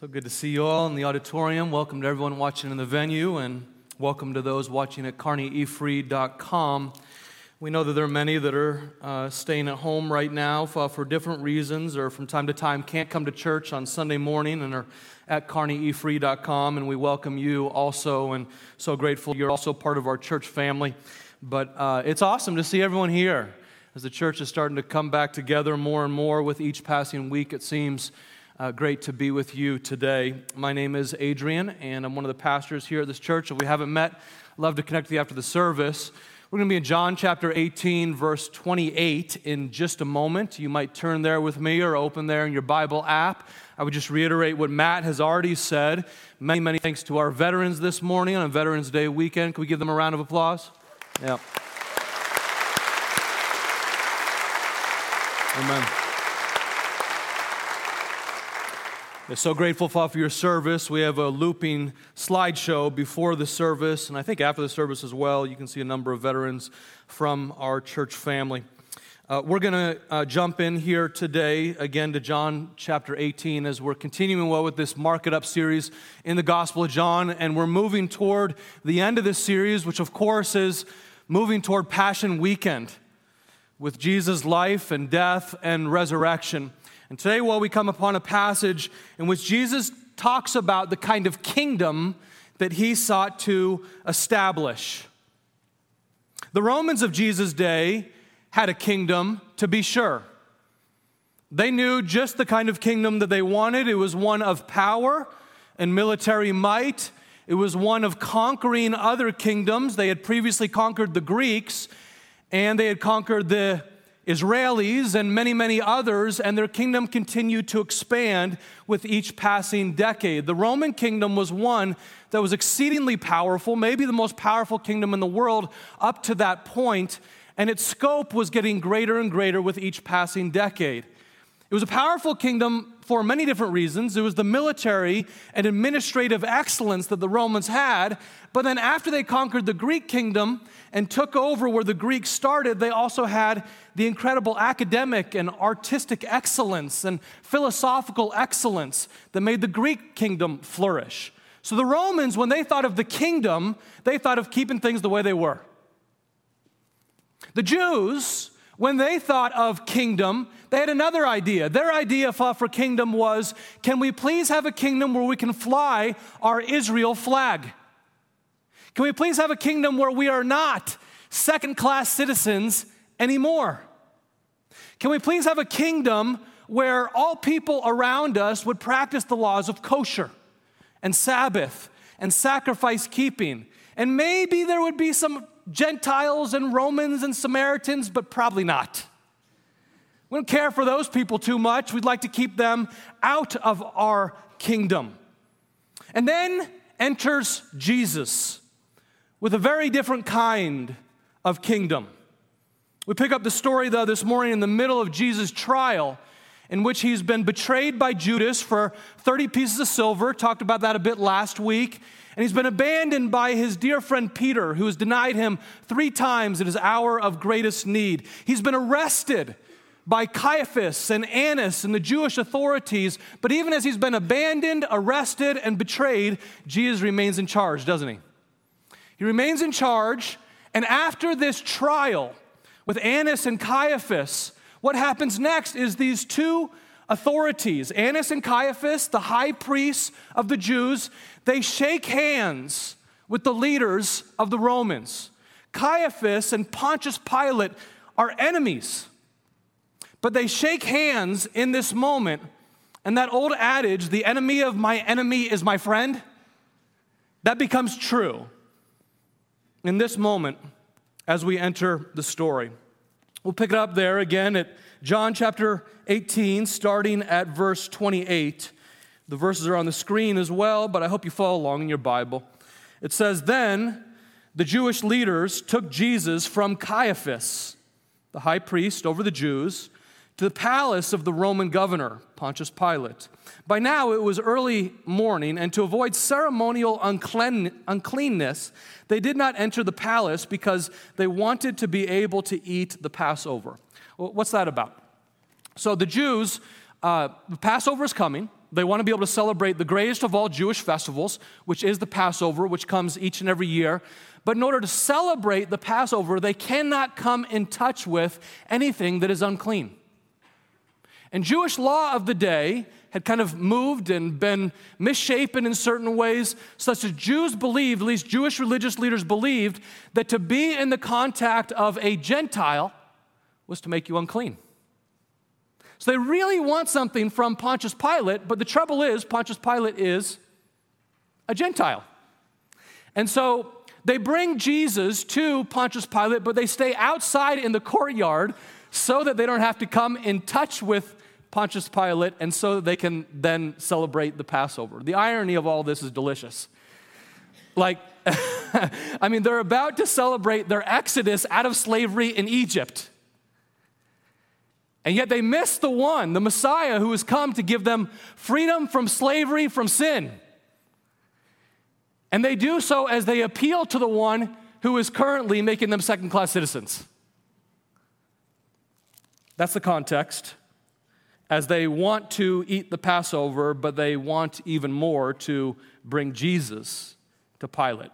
So good to see you all in the auditorium. Welcome to everyone watching in the venue, and welcome to those watching at carneyefree.com. We know that there are many that are uh, staying at home right now for, for, different reasons, or from time to time can't come to church on Sunday morning and are at carneyefree.com. And we welcome you also, and so grateful you're also part of our church family. But uh, it's awesome to see everyone here as the church is starting to come back together more and more with each passing week, it seems. Uh, great to be with you today. My name is Adrian, and I'm one of the pastors here at this church. If we haven't met, love to connect with you after the service. We're going to be in John chapter 18, verse 28 in just a moment. You might turn there with me or open there in your Bible app. I would just reiterate what Matt has already said. Many, many thanks to our veterans this morning on Veterans Day weekend. Can we give them a round of applause? Yeah. Amen. I'm so grateful, for your service. We have a looping slideshow before the service, and I think after the service as well. You can see a number of veterans from our church family. Uh, we're going to uh, jump in here today again to John chapter 18 as we're continuing well with this Mark It Up series in the Gospel of John, and we're moving toward the end of this series, which of course is moving toward Passion Weekend with Jesus' life and death and resurrection. And today, while we come upon a passage in which Jesus talks about the kind of kingdom that he sought to establish. The Romans of Jesus' day had a kingdom, to be sure. They knew just the kind of kingdom that they wanted. It was one of power and military might. It was one of conquering other kingdoms. They had previously conquered the Greeks, and they had conquered the Israelis and many, many others, and their kingdom continued to expand with each passing decade. The Roman kingdom was one that was exceedingly powerful, maybe the most powerful kingdom in the world up to that point, and its scope was getting greater and greater with each passing decade. It was a powerful kingdom for many different reasons. It was the military and administrative excellence that the Romans had. But then, after they conquered the Greek kingdom and took over where the Greeks started, they also had the incredible academic and artistic excellence and philosophical excellence that made the Greek kingdom flourish. So, the Romans, when they thought of the kingdom, they thought of keeping things the way they were. The Jews, when they thought of kingdom, they had another idea. Their idea for kingdom was can we please have a kingdom where we can fly our Israel flag? Can we please have a kingdom where we are not second class citizens anymore? Can we please have a kingdom where all people around us would practice the laws of kosher and Sabbath and sacrifice keeping? And maybe there would be some Gentiles and Romans and Samaritans, but probably not. We don't care for those people too much. We'd like to keep them out of our kingdom. And then enters Jesus with a very different kind of kingdom. We pick up the story, though, this morning in the middle of Jesus' trial, in which he's been betrayed by Judas for 30 pieces of silver. Talked about that a bit last week. And he's been abandoned by his dear friend Peter, who has denied him three times in his hour of greatest need. He's been arrested by Caiaphas and Annas and the Jewish authorities, but even as he's been abandoned, arrested, and betrayed, Jesus remains in charge, doesn't he? He remains in charge, and after this trial with Annas and Caiaphas, what happens next is these two authorities, Annas and Caiaphas, the high priests of the Jews, they shake hands with the leaders of the Romans. Caiaphas and Pontius Pilate are enemies, but they shake hands in this moment. And that old adage, the enemy of my enemy is my friend, that becomes true in this moment as we enter the story. We'll pick it up there again at John chapter 18, starting at verse 28. The verses are on the screen as well, but I hope you follow along in your Bible. It says, Then the Jewish leaders took Jesus from Caiaphas, the high priest over the Jews, to the palace of the Roman governor, Pontius Pilate. By now it was early morning, and to avoid ceremonial unclean, uncleanness, they did not enter the palace because they wanted to be able to eat the Passover. What's that about? So the Jews, uh, Passover is coming. They want to be able to celebrate the greatest of all Jewish festivals, which is the Passover, which comes each and every year. But in order to celebrate the Passover, they cannot come in touch with anything that is unclean. And Jewish law of the day had kind of moved and been misshapen in certain ways, such as Jews believed, at least Jewish religious leaders believed, that to be in the contact of a Gentile was to make you unclean. So they really want something from Pontius Pilate, but the trouble is, Pontius Pilate is a Gentile. And so they bring Jesus to Pontius Pilate, but they stay outside in the courtyard so that they don't have to come in touch with Pontius Pilate and so they can then celebrate the Passover. The irony of all this is delicious. Like, I mean, they're about to celebrate their exodus out of slavery in Egypt. And yet they miss the one, the Messiah, who has come to give them freedom from slavery, from sin. And they do so as they appeal to the one who is currently making them second class citizens. That's the context as they want to eat the Passover, but they want even more to bring Jesus to Pilate.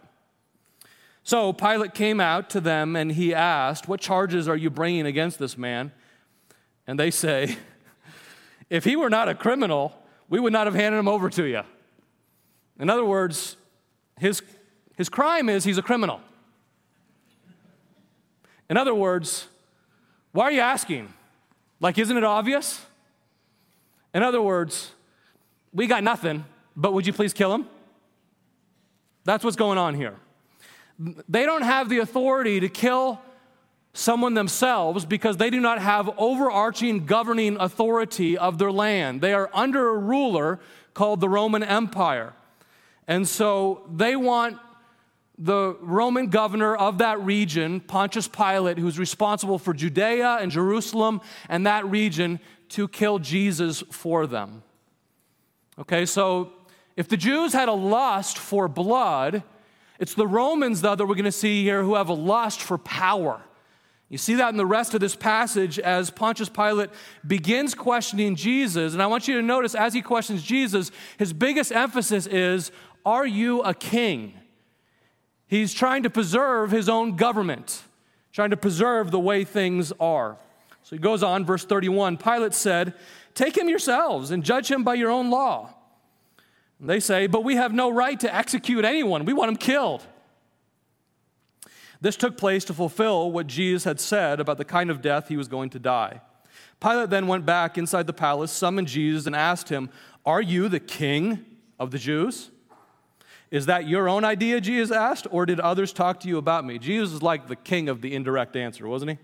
So Pilate came out to them and he asked, What charges are you bringing against this man? And they say, If he were not a criminal, we would not have handed him over to you. In other words, his, his crime is he's a criminal. In other words, why are you asking? Like, isn't it obvious? In other words, we got nothing, but would you please kill him? That's what's going on here. They don't have the authority to kill someone themselves because they do not have overarching governing authority of their land. They are under a ruler called the Roman Empire. And so they want the Roman governor of that region, Pontius Pilate, who's responsible for Judea and Jerusalem and that region, to kill Jesus for them. Okay, so if the Jews had a lust for blood, it's the Romans, though, that we're going to see here who have a lust for power. You see that in the rest of this passage as Pontius Pilate begins questioning Jesus. And I want you to notice as he questions Jesus, his biggest emphasis is Are you a king? He's trying to preserve his own government, trying to preserve the way things are. So he goes on, verse 31 Pilate said, Take him yourselves and judge him by your own law. And they say, But we have no right to execute anyone, we want him killed. This took place to fulfill what Jesus had said about the kind of death he was going to die. Pilate then went back inside the palace, summoned Jesus, and asked him, Are you the king of the Jews? Is that your own idea, Jesus asked, or did others talk to you about me? Jesus is like the king of the indirect answer, wasn't he?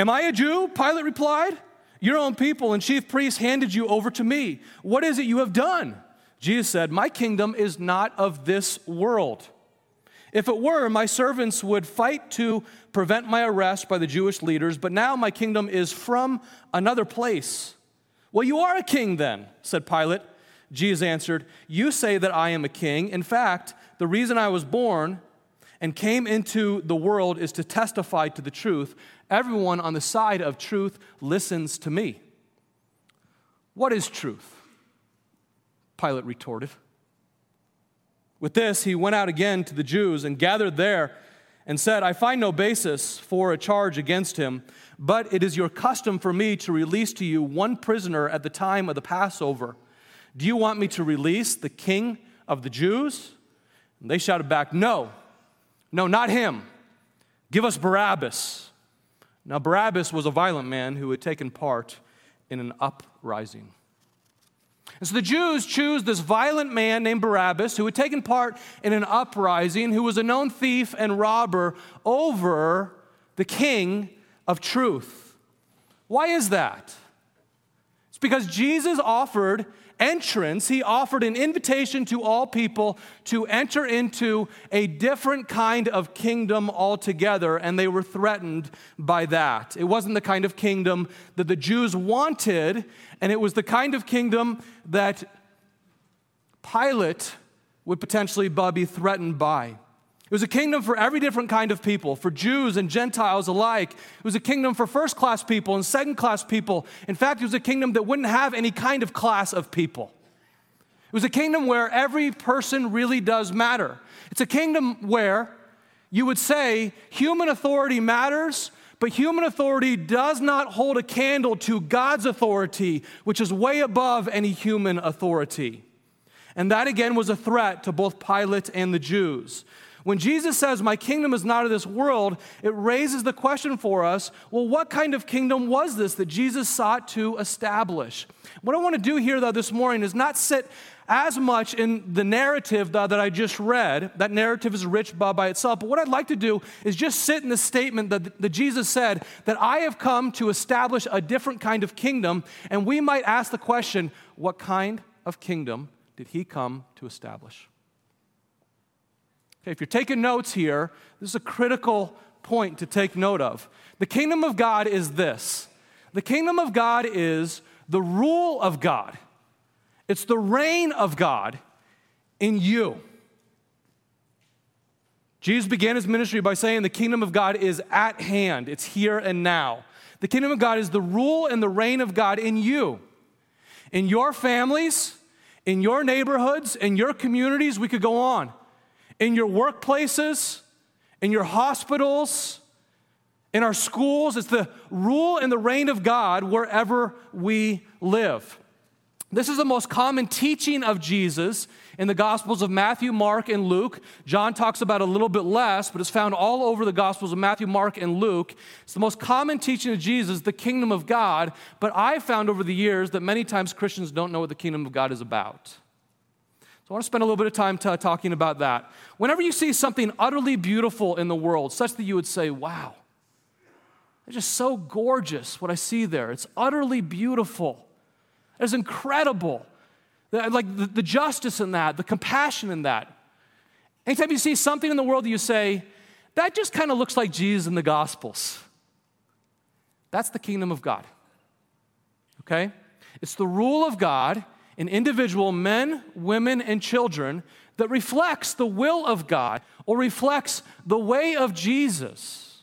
Am I a Jew? Pilate replied. Your own people and chief priests handed you over to me. What is it you have done? Jesus said, My kingdom is not of this world. If it were, my servants would fight to prevent my arrest by the Jewish leaders, but now my kingdom is from another place. Well, you are a king then, said Pilate. Jesus answered, You say that I am a king. In fact, the reason I was born and came into the world is to testify to the truth. Everyone on the side of truth listens to me. What is truth? Pilate retorted. With this, he went out again to the Jews and gathered there and said, I find no basis for a charge against him, but it is your custom for me to release to you one prisoner at the time of the Passover. Do you want me to release the king of the Jews? And they shouted back, No, no, not him. Give us Barabbas. Now, Barabbas was a violent man who had taken part in an uprising. And so the Jews choose this violent man named Barabbas who had taken part in an uprising, who was a known thief and robber, over the king of truth. Why is that? Because Jesus offered entrance, he offered an invitation to all people to enter into a different kind of kingdom altogether, and they were threatened by that. It wasn't the kind of kingdom that the Jews wanted, and it was the kind of kingdom that Pilate would potentially be threatened by. It was a kingdom for every different kind of people, for Jews and Gentiles alike. It was a kingdom for first class people and second class people. In fact, it was a kingdom that wouldn't have any kind of class of people. It was a kingdom where every person really does matter. It's a kingdom where you would say human authority matters, but human authority does not hold a candle to God's authority, which is way above any human authority. And that again was a threat to both Pilate and the Jews. When Jesus says, My kingdom is not of this world, it raises the question for us well, what kind of kingdom was this that Jesus sought to establish? What I want to do here, though, this morning is not sit as much in the narrative though, that I just read. That narrative is rich by, itself. But what I'd like to do is just sit in the statement that, that Jesus said that I have come to establish a different kind of kingdom. And we might ask the question what kind of kingdom did he come to establish? Okay, if you're taking notes here, this is a critical point to take note of. The kingdom of God is this the kingdom of God is the rule of God, it's the reign of God in you. Jesus began his ministry by saying the kingdom of God is at hand, it's here and now. The kingdom of God is the rule and the reign of God in you, in your families, in your neighborhoods, in your communities. We could go on in your workplaces, in your hospitals, in our schools. It's the rule and the reign of God wherever we live. This is the most common teaching of Jesus in the Gospels of Matthew, Mark, and Luke. John talks about a little bit less, but it's found all over the Gospels of Matthew, Mark, and Luke. It's the most common teaching of Jesus, the kingdom of God. But I've found over the years that many times Christians don't know what the kingdom of God is about. I want to spend a little bit of time t- talking about that. Whenever you see something utterly beautiful in the world, such that you would say, wow, it's just so gorgeous what I see there. It's utterly beautiful. It's incredible. Like the, the justice in that, the compassion in that. Anytime you see something in the world that you say, that just kind of looks like Jesus in the Gospels. That's the kingdom of God. Okay? It's the rule of God in individual men, women, and children that reflects the will of God or reflects the way of Jesus.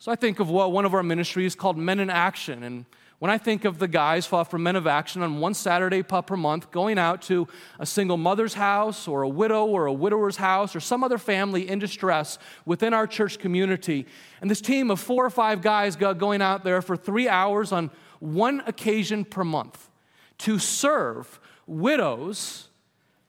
So I think of what one of our ministries called Men in Action. And when I think of the guys fought for Men of Action on one Saturday per month, going out to a single mother's house or a widow or a widower's house or some other family in distress within our church community, and this team of four or five guys going out there for three hours on one occasion per month to serve widows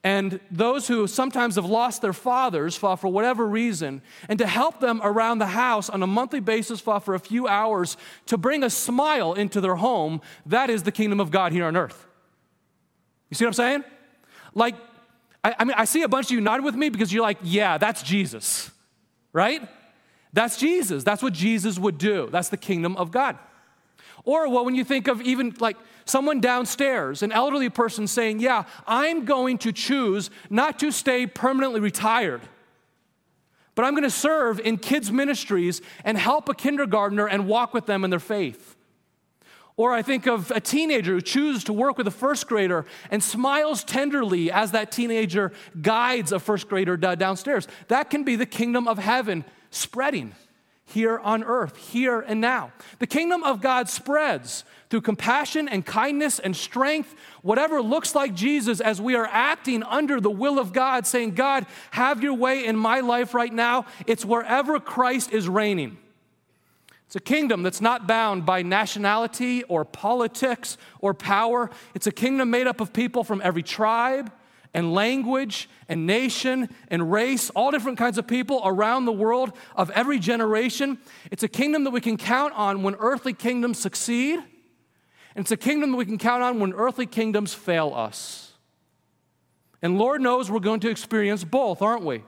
and those who sometimes have lost their fathers for, whatever reason, and to help them around the house on a monthly basis for, for a few hours to bring a smile into their home, that is the kingdom of God here on earth. You see what I'm saying? Like, I, I mean, I see a bunch of you nodding with me because you're like, yeah, that's Jesus, right? That's Jesus. That's what Jesus would do. That's the kingdom of God. Or well, when you think of even like someone downstairs, an elderly person saying, Yeah, I'm going to choose not to stay permanently retired, but I'm going to serve in kids' ministries and help a kindergartner and walk with them in their faith. Or I think of a teenager who chooses to work with a first grader and smiles tenderly as that teenager guides a first grader downstairs. That can be the kingdom of heaven spreading here on earth, here and now. The kingdom of God spreads through compassion and kindness and strength, whatever looks like Jesus, as we are acting under the will of God, saying, God, have your way in my life right now. It's wherever Christ is reigning. It's a kingdom that's not bound by nationality or politics or power. It's a kingdom made up of people from every tribe, and language and nation and race, all different kinds of people around the world of every generation. It's a kingdom that we can count on when earthly kingdoms succeed, and it's a kingdom that we can count on when earthly kingdoms fail us. And Lord knows we're going to experience both, aren't we?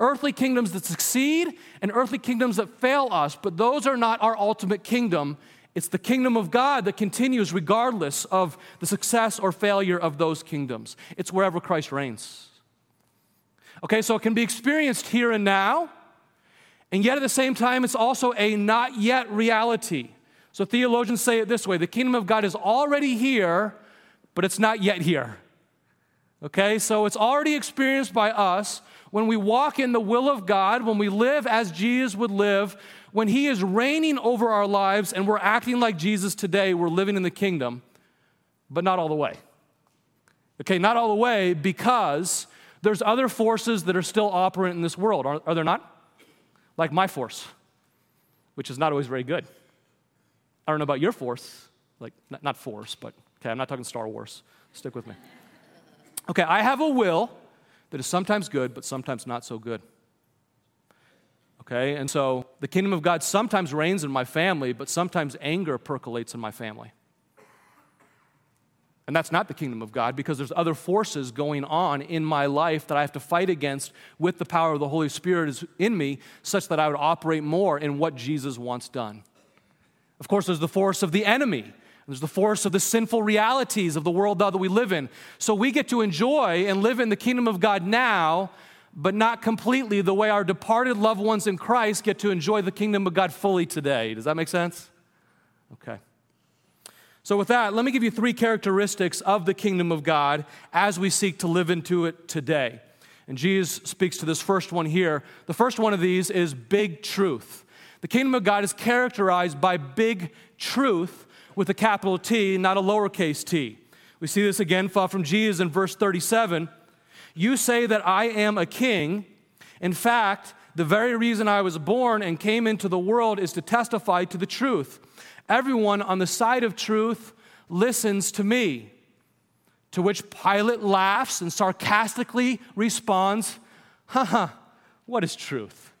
Earthly kingdoms that succeed and earthly kingdoms that fail us, but those are not our ultimate kingdom. It's the kingdom of God that continues regardless of the success or failure of those kingdoms. It's wherever Christ reigns. Okay, so it can be experienced here and now, and yet at the same time, it's also a not yet reality. So theologians say it this way the kingdom of God is already here, but it's not yet here. Okay, so it's already experienced by us when we walk in the will of God, when we live as Jesus would live, when He is reigning over our lives and we're acting like Jesus today, we're living in the kingdom, but not all the way. Okay, not all the way because there's other forces that are still operant in this world, are, are there not? Like my force, which is not always very good. I don't know about your force, like, not, not force, but okay, I'm not talking Star Wars. Stick with me. Okay, I have a will that is sometimes good, but sometimes not so good. Okay, and so the kingdom of God sometimes reigns in my family, but sometimes anger percolates in my family. And that's not the kingdom of God because there's other forces going on in my life that I have to fight against with the power of the Holy Spirit is in me, such that I would operate more in what Jesus wants done. Of course, there's the force of the enemy there's the force of the sinful realities of the world that we live in. So we get to enjoy and live in the kingdom of God now, but not completely the way our departed loved ones in Christ get to enjoy the kingdom of God fully today. Does that make sense? Okay. So, with that, let me give you three characteristics of the kingdom of God as we seek to live into it today. And Jesus speaks to this first one here. The first one of these is big truth. The kingdom of God is characterized by big truth with a capital T, not a lowercase t. We see this again from Jesus in verse 37. You say that I am a king. In fact, the very reason I was born and came into the world is to testify to the truth. Everyone on the side of truth listens to me. To which Pilate laughs and sarcastically responds, Haha, what is truth?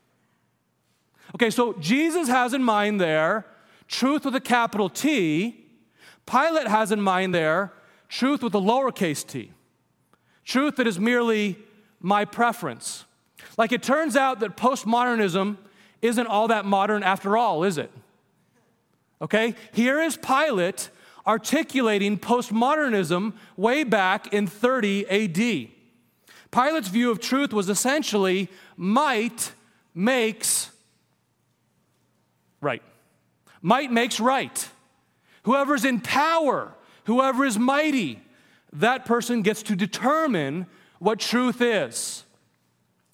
Okay, so Jesus has in mind there truth with a capital T. Pilate has in mind there truth with a lowercase t. Truth that is merely my preference. Like it turns out that postmodernism isn't all that modern after all, is it? Okay? Here is Pilate articulating postmodernism way back in 30 AD. Pilate's view of truth was essentially might makes right. Might makes right. Whoever's in power, whoever is mighty, that person gets to determine what truth is.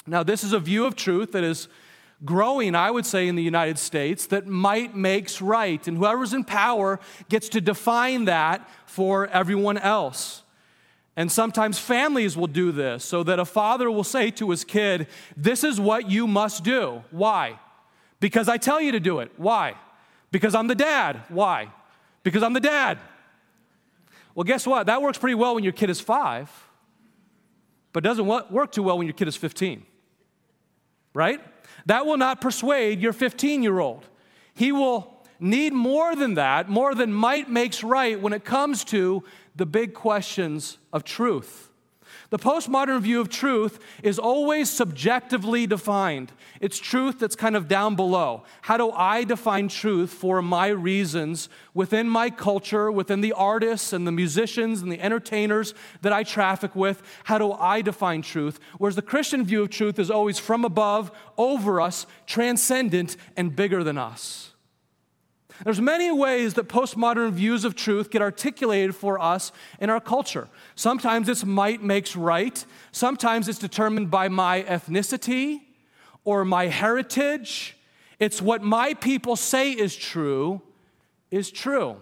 Now, this is a view of truth that is growing, I would say, in the United States that might makes right. And whoever's in power gets to define that for everyone else. And sometimes families will do this so that a father will say to his kid, This is what you must do. Why? Because I tell you to do it. Why? Because I'm the dad. Why? Because I'm the dad. Well, guess what? That works pretty well when your kid is five, but doesn't work too well when your kid is 15. Right? That will not persuade your 15 year old. He will need more than that, more than might makes right when it comes to the big questions of truth. The postmodern view of truth is always subjectively defined. It's truth that's kind of down below. How do I define truth for my reasons within my culture, within the artists and the musicians and the entertainers that I traffic with? How do I define truth? Whereas the Christian view of truth is always from above, over us, transcendent, and bigger than us. There's many ways that postmodern views of truth get articulated for us in our culture. Sometimes it's might makes right. Sometimes it's determined by my ethnicity or my heritage. It's what my people say is true is true.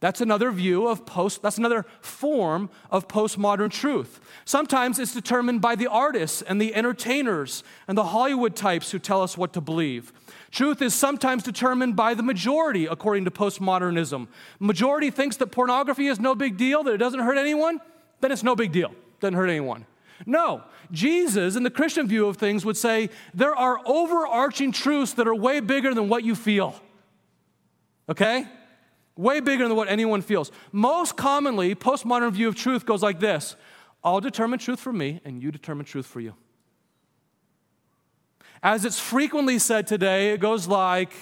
That's another view of post, that's another form of postmodern truth. Sometimes it's determined by the artists and the entertainers and the Hollywood types who tell us what to believe. Truth is sometimes determined by the majority, according to postmodernism. Majority thinks that pornography is no big deal, that it doesn't hurt anyone, then it's no big deal, doesn't hurt anyone. No, Jesus, in the Christian view of things, would say there are overarching truths that are way bigger than what you feel. Okay? Way bigger than what anyone feels. Most commonly, postmodern view of truth goes like this I'll determine truth for me, and you determine truth for you. As it's frequently said today, it goes like,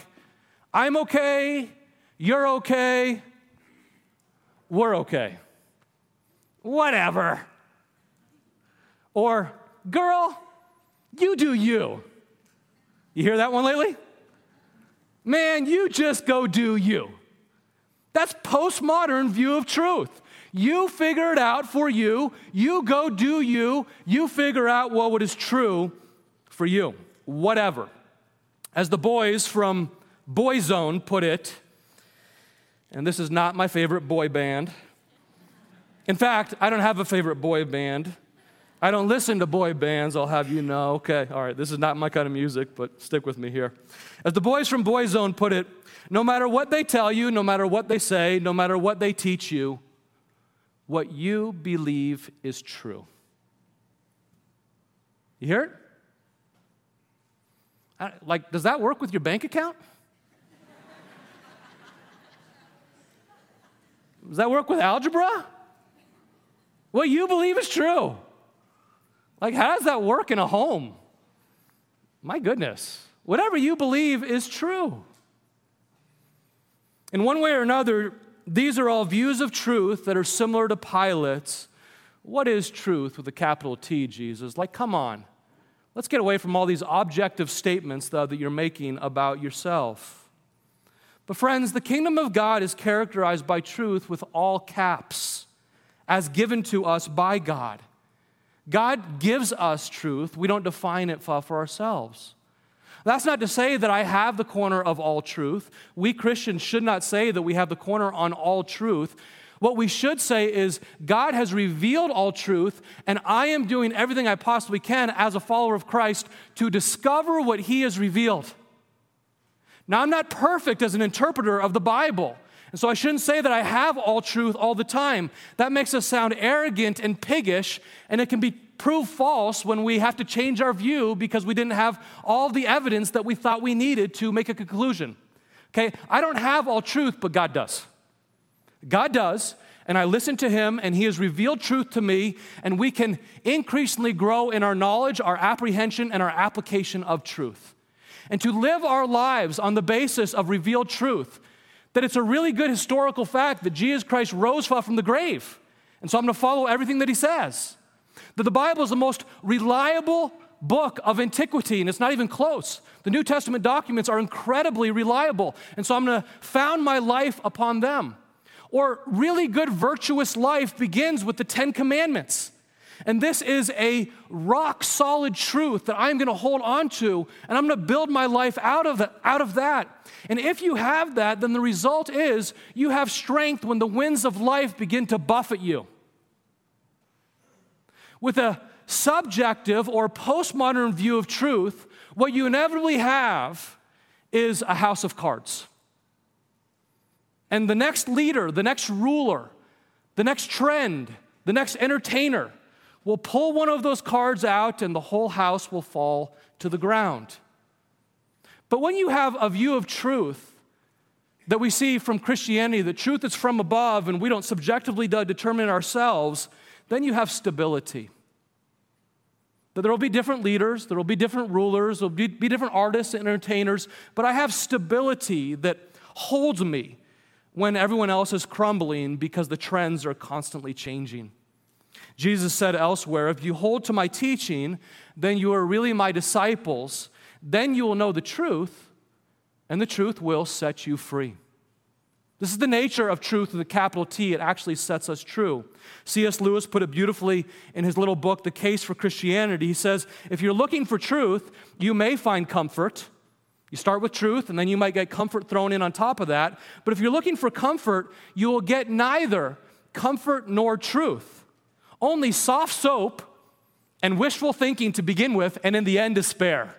I'm okay, you're okay, we're okay. Whatever. Or, girl, you do you. You hear that one lately? Man, you just go do you. That's postmodern view of truth. You figure it out for you. You go do you. You figure out what is true for you. Whatever. As the boys from Boyzone put it, and this is not my favorite boy band. In fact, I don't have a favorite boy band. I don't listen to boy bands, I'll have you know. Okay, all right, this is not my kind of music, but stick with me here. As the boys from Boyzone put it, no matter what they tell you, no matter what they say, no matter what they teach you, what you believe is true. You hear it? Like, does that work with your bank account? Does that work with algebra? What you believe is true. Like, how does that work in a home? My goodness. Whatever you believe is true. In one way or another, these are all views of truth that are similar to Pilate's. What is truth with a capital T, Jesus? Like, come on. Let's get away from all these objective statements though, that you're making about yourself. But, friends, the kingdom of God is characterized by truth with all caps, as given to us by God. God gives us truth, we don't define it for ourselves. That's not to say that I have the corner of all truth. We Christians should not say that we have the corner on all truth. What we should say is, God has revealed all truth, and I am doing everything I possibly can as a follower of Christ to discover what He has revealed. Now, I'm not perfect as an interpreter of the Bible. And so I shouldn't say that I have all truth all the time. That makes us sound arrogant and piggish, and it can be proved false when we have to change our view because we didn't have all the evidence that we thought we needed to make a conclusion. Okay, I don't have all truth, but God does. God does, and I listen to Him, and He has revealed truth to me, and we can increasingly grow in our knowledge, our apprehension, and our application of truth. And to live our lives on the basis of revealed truth that it's a really good historical fact that Jesus Christ rose from the grave. And so I'm going to follow everything that he says. That the Bible is the most reliable book of antiquity, and it's not even close. The New Testament documents are incredibly reliable, and so I'm going to found my life upon them. Or really good virtuous life begins with the Ten Commandments. And this is a rock solid truth that I'm going to hold on to, and I'm going to build my life out of, the, out of that. And if you have that, then the result is you have strength when the winds of life begin to buffet you. With a subjective or postmodern view of truth, what you inevitably have is a house of cards. And the next leader, the next ruler, the next trend, the next entertainer, will pull one of those cards out and the whole house will fall to the ground. But when you have a view of truth that we see from Christianity, that truth is from above and we don't subjectively determine ourselves, then you have stability. That there will be different leaders, there will be different rulers, there will be, be different artists and entertainers, but I have stability that holds me when everyone else is crumbling because the trends are constantly changing. Jesus said elsewhere, If you hold to my teaching, then you are really my disciples. Then you will know the truth, and the truth will set you free. This is the nature of truth with a capital T. It actually sets us true. C.S. Lewis put it beautifully in his little book, The Case for Christianity. He says, If you're looking for truth, you may find comfort. You start with truth, and then you might get comfort thrown in on top of that. But if you're looking for comfort, you will get neither comfort nor truth only soft soap and wishful thinking to begin with, and in the end, despair.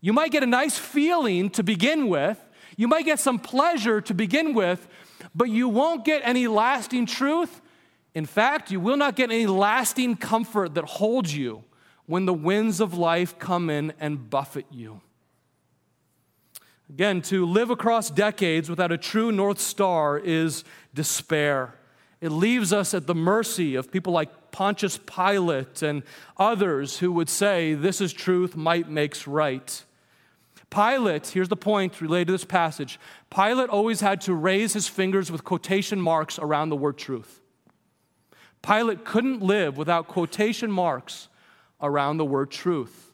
You might get a nice feeling to begin with, you might get some pleasure to begin with, but you won't get any lasting truth. In fact, you will not get any lasting comfort that holds you when the winds of life come in and buffet you. Again, to live across decades without a true North Star is despair. It leaves us at the mercy of people like Pontius Pilate and others who would say, This is truth, might makes right. Pilate, here's the point related to this passage Pilate always had to raise his fingers with quotation marks around the word truth. Pilate couldn't live without quotation marks around the word truth.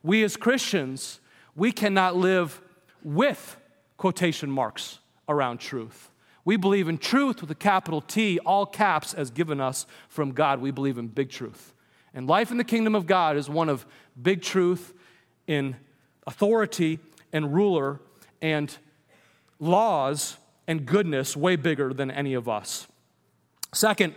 We as Christians, we cannot live with quotation marks around truth. We believe in truth with a capital T, all caps, as given us from God. We believe in big truth. And life in the kingdom of God is one of big truth in authority and ruler and laws and goodness way bigger than any of us. Second,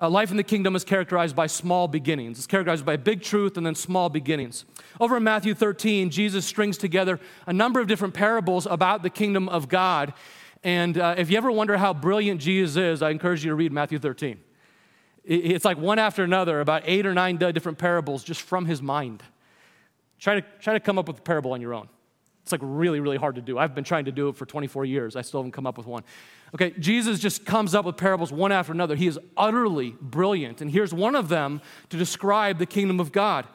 uh, life in the kingdom is characterized by small beginnings. It's characterized by big truth and then small beginnings. Over in Matthew 13, Jesus strings together a number of different parables about the kingdom of God. And uh, if you ever wonder how brilliant Jesus is, I encourage you to read Matthew 13. It's like one after another, about eight or nine different parables just from his mind. Try to, try to come up with a parable on your own. It's like really, really hard to do. I've been trying to do it for 24 years. I still haven't come up with one. Okay, Jesus just comes up with parables one after another. He is utterly brilliant. And here's one of them to describe the kingdom of God.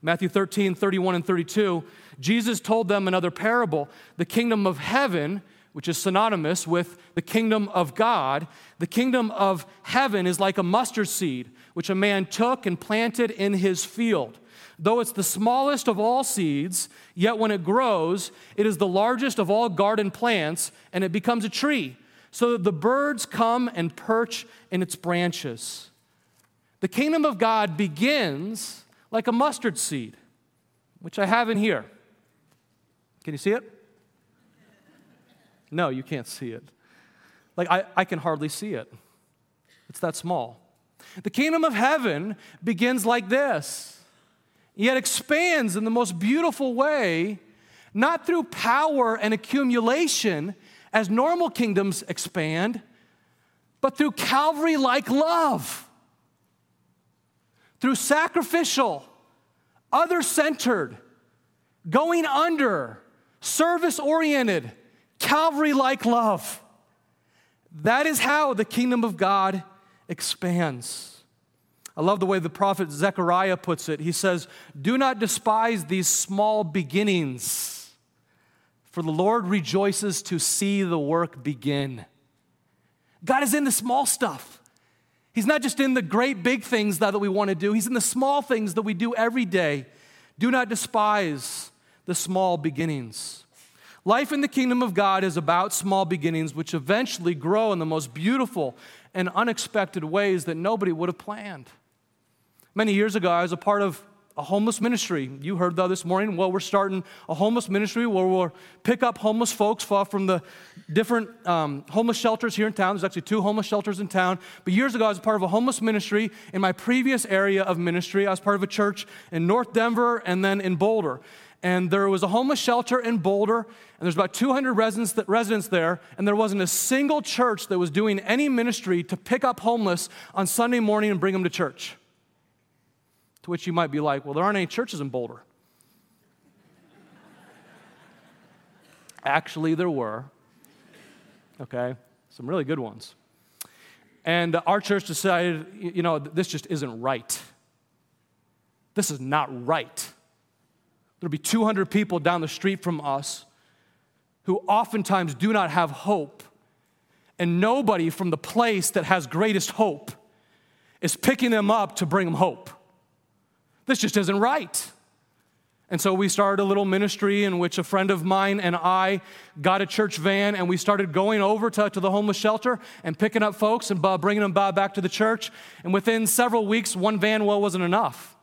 Matthew 13, 31, and 32. Jesus told them another parable. The kingdom of heaven, which is synonymous with the kingdom of God, the kingdom of heaven is like a mustard seed, which a man took and planted in his field. Though it's the smallest of all seeds, yet when it grows, it is the largest of all garden plants, and it becomes a tree, so that the birds come and perch in its branches. The kingdom of God begins like a mustard seed, which I have in here. Can you see it? No, you can't see it. Like, I, I can hardly see it. It's that small. The kingdom of heaven begins like this yet expands in the most beautiful way, not through power and accumulation as normal kingdoms expand, but through Calvary like love, through sacrificial, other centered, going under, service oriented, Calvary like love. That is how the kingdom of God expands. I love the way the prophet Zechariah puts it. He says, Do not despise these small beginnings, for the Lord rejoices to see the work begin. God is in the small stuff. He's not just in the great big things that we want to do, He's in the small things that we do every day. Do not despise the small beginnings. Life in the kingdom of God is about small beginnings, which eventually grow in the most beautiful and unexpected ways that nobody would have planned. Many years ago, I was a part of a homeless ministry. You heard that this morning. Well, we're starting a homeless ministry where we'll pick up homeless folks from the different um, homeless shelters here in town. There's actually two homeless shelters in town. But years ago, I was a part of a homeless ministry. In my previous area of ministry, I was part of a church in North Denver and then in Boulder. And there was a homeless shelter in Boulder, and there's about 200 residents, that, residents there, and there wasn't a single church that was doing any ministry to pick up homeless on Sunday morning and bring them to church. To which you might be like, well, there aren't any churches in Boulder. Actually, there were. Okay, some really good ones. And our church decided, you know, this just isn't right. This is not right. There'll be 200 people down the street from us who oftentimes do not have hope, and nobody from the place that has greatest hope is picking them up to bring them hope. This just isn't right. And so we started a little ministry in which a friend of mine and I got a church van and we started going over to, to the homeless shelter and picking up folks and uh, bringing them back to the church. And within several weeks, one van well wasn't enough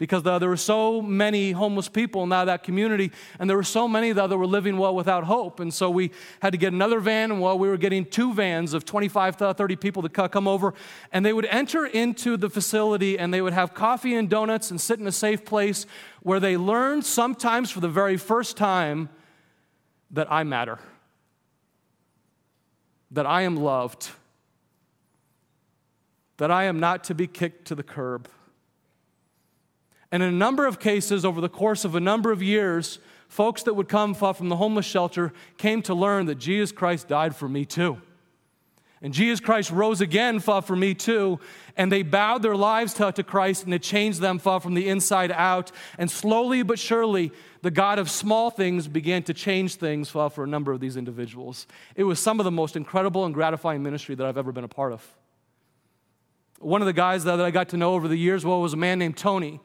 because there were so many homeless people in that community, and there were so many that were living well without hope. And so we had to get another van, and while we were getting two vans of 25 to 30 people to come over, and they would enter into the facility and they would have coffee and donuts and sit in a safe place where they learned sometimes for the very first time that I matter, that I am loved, that I am not to be kicked to the curb and in a number of cases, over the course of a number of years, folks that would come from the homeless shelter came to learn that Jesus Christ died for me too. And Jesus Christ rose again for me too. And they bowed their lives to, Christ and it changed them from the inside out. And slowly but surely, the God of small things began to change things for a number of these individuals. It was some of the most incredible and gratifying ministry that I've ever been a part of. One of the guys that I got to know over the years well, was a man named Tony.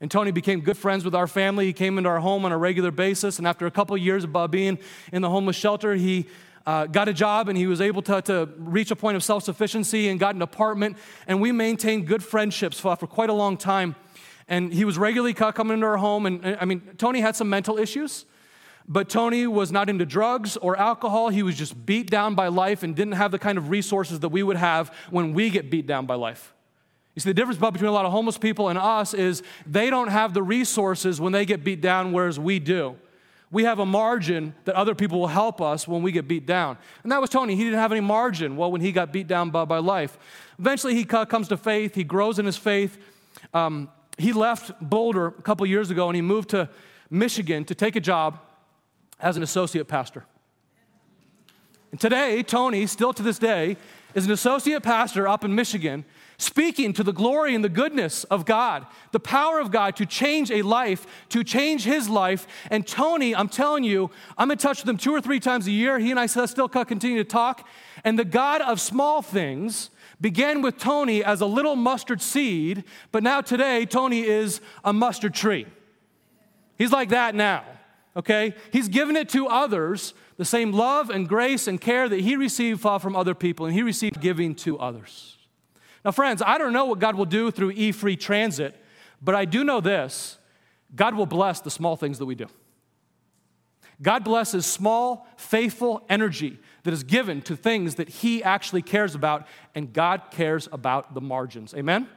And Tony became good friends with our family. He came into our home on a regular basis. And after a couple of years of being in the homeless shelter, he uh, got a job and he was able to, to reach a point of self sufficiency and got an apartment. And we maintained good friendships for, for quite a long time. And he was regularly coming into our home. And I mean, Tony had some mental issues, but Tony was not into drugs or alcohol. He was just beat down by life and didn't have the kind of resources that we would have when we get beat down by life. You see, the difference between a lot of homeless people and us is they don't have the resources when they get beat down, whereas we do. We have a margin that other people will help us when we get beat down. And that was Tony. He didn't have any margin, well, when he got beat down by, by life. Eventually, he comes to faith, he grows in his faith. Um, he left Boulder a couple years ago and he moved to Michigan to take a job as an associate pastor. And today, Tony, still to this day, is an associate pastor up in Michigan speaking to the glory and the goodness of God, the power of God to change a life, to change his life. And Tony, I'm telling you, I'm in touch with him two or three times a year. He and I still continue to talk. And the God of small things began with Tony as a little mustard seed, but now today, Tony is a mustard tree. He's like that now, okay? He's given it to others, the same love and grace and care that he received from other people, and he received giving to others. Now, friends, I don't know what God will do through e free transit, but I do know this God will bless the small things that we do. God blesses small, faithful energy that is given to things that He actually cares about, and God cares about the margins. Amen?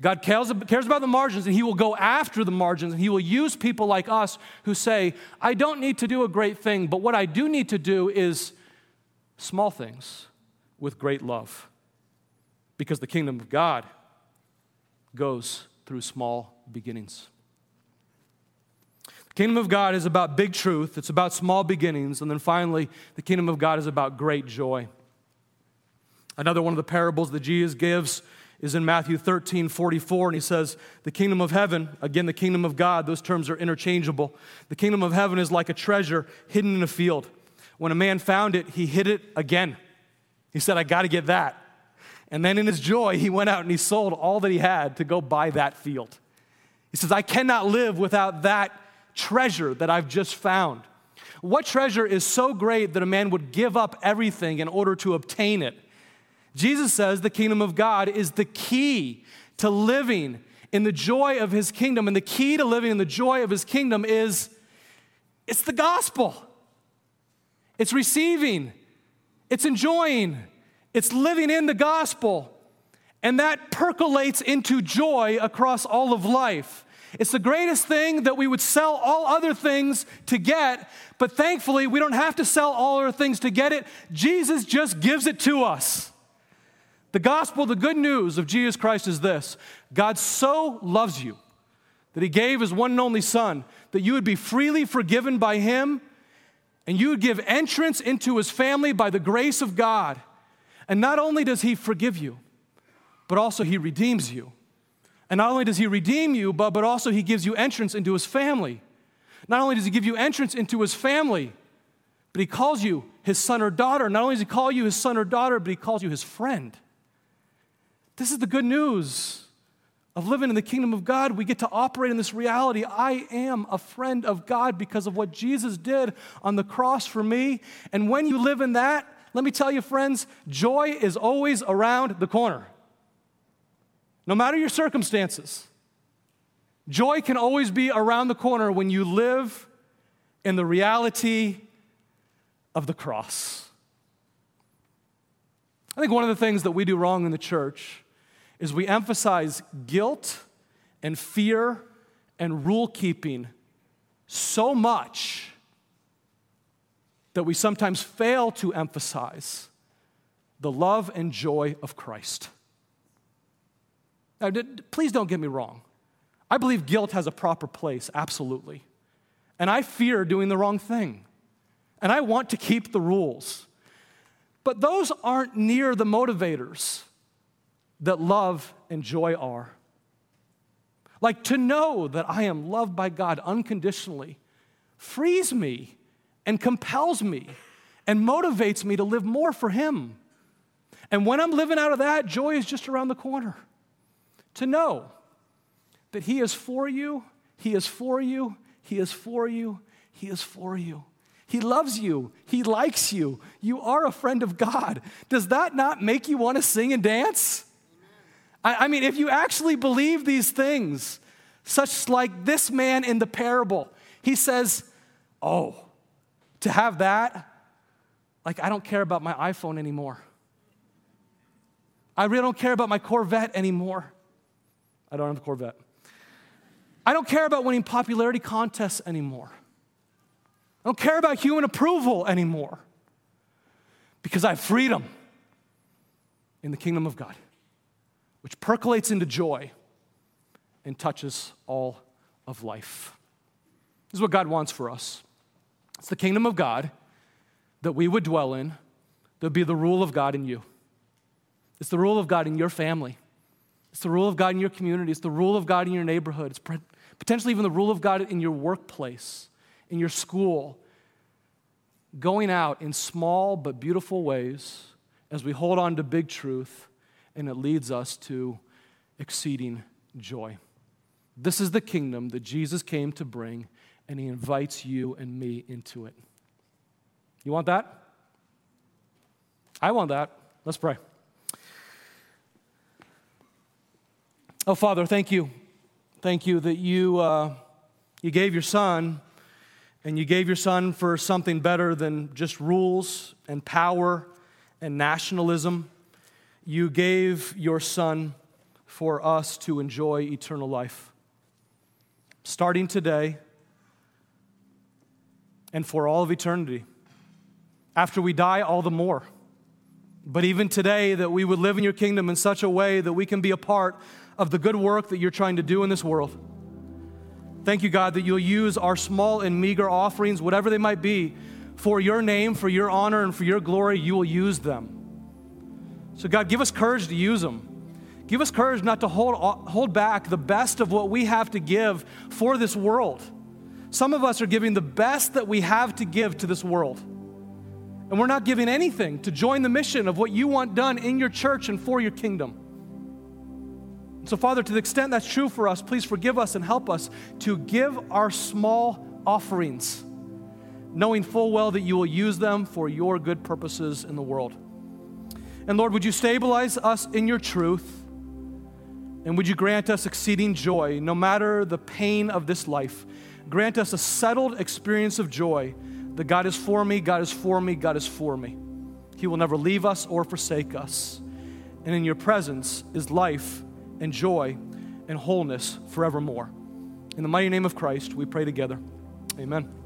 God cares, cares about the margins, and He will go after the margins, and He will use people like us who say, I don't need to do a great thing, but what I do need to do is small things with great love because the kingdom of God goes through small beginnings. The kingdom of God is about big truth, it's about small beginnings, and then finally, the kingdom of God is about great joy. Another one of the parables that Jesus gives is in Matthew 13, 44, and he says, The kingdom of heaven, again, the kingdom of God, those terms are interchangeable. The kingdom of heaven is like a treasure hidden in a field. When a man found it, he hid it again. He said, I got to get that. And then in his joy, he went out and he sold all that he had to go buy that field. He says, I cannot live without that treasure that I've just found. What treasure is so great that a man would give up everything in order to obtain it? Jesus says the kingdom of God is the key to living in the joy of his kingdom. And the key to living in the joy of his kingdom is it's the gospel. It's receiving. It's enjoying. It's living in the gospel. And that percolates into joy across all of life. It's the greatest thing that we would sell all other things to get, but thankfully we don't have to sell all other things to get it. Jesus just gives it to us. The gospel, the good news of Jesus Christ is this God so loves you that he gave his one and only Son that you would be freely forgiven by him and you would give entrance into his family by the grace of God. And not only does He forgive you, but also He redeems you. And not only does He redeem you, but, but also He gives you entrance into His family. Not only does He give you entrance into His family, but He calls you His son or daughter. Not only does He call you His son or daughter, but He calls you His friend. This is the good news of living in the kingdom of God. We get to operate in this reality. I am a friend of God because of what Jesus did on the cross for me. And when you live in that, let me tell you, friends, joy is always around the corner. No matter your circumstances, joy can always be around the corner when you live in the reality of the cross. I think one of the things that we do wrong in the church is we emphasize guilt and fear and rule keeping so much that we sometimes fail to emphasize the love and joy of Christ. Now, please don't get me wrong. I believe guilt has a proper place, absolutely. And I fear doing the wrong thing. And I want to keep the rules. But those aren't near the motivators that love and joy are. Like to know that I am loved by God unconditionally frees me and compels me and motivates me to live more for Him. And when I'm living out of that, joy is just around the corner. To know that He is for you, He is for you, He is for you, He is for you. He loves you. He likes you. You are a friend of God. Does that not make you want to sing and dance? I, I mean, if you actually believe these things, such like this man in the parable, he says, Oh, to have that, like I don't care about my iPhone anymore. I really don't care about my Corvette anymore. I don't have a Corvette. I don't care about winning popularity contests anymore. I don't care about human approval anymore because I have freedom in the kingdom of God, which percolates into joy and touches all of life. This is what God wants for us. It's the kingdom of God that we would dwell in, that would be the rule of God in you. It's the rule of God in your family. It's the rule of God in your community. It's the rule of God in your neighborhood. It's potentially even the rule of God in your workplace, in your school. Going out in small but beautiful ways as we hold on to big truth, and it leads us to exceeding joy. This is the kingdom that Jesus came to bring, and he invites you and me into it. You want that? I want that. Let's pray. Oh, Father, thank you. Thank you that you, uh, you gave your son, and you gave your son for something better than just rules and power and nationalism. You gave your son for us to enjoy eternal life. Starting today and for all of eternity. After we die, all the more. But even today, that we would live in your kingdom in such a way that we can be a part of the good work that you're trying to do in this world. Thank you, God, that you'll use our small and meager offerings, whatever they might be, for your name, for your honor, and for your glory. You will use them. So, God, give us courage to use them. Give us courage not to hold, hold back the best of what we have to give for this world. Some of us are giving the best that we have to give to this world. And we're not giving anything to join the mission of what you want done in your church and for your kingdom. So, Father, to the extent that's true for us, please forgive us and help us to give our small offerings, knowing full well that you will use them for your good purposes in the world. And Lord, would you stabilize us in your truth? And would you grant us exceeding joy, no matter the pain of this life? Grant us a settled experience of joy that God is for me, God is for me, God is for me. He will never leave us or forsake us. And in your presence is life and joy and wholeness forevermore. In the mighty name of Christ, we pray together. Amen.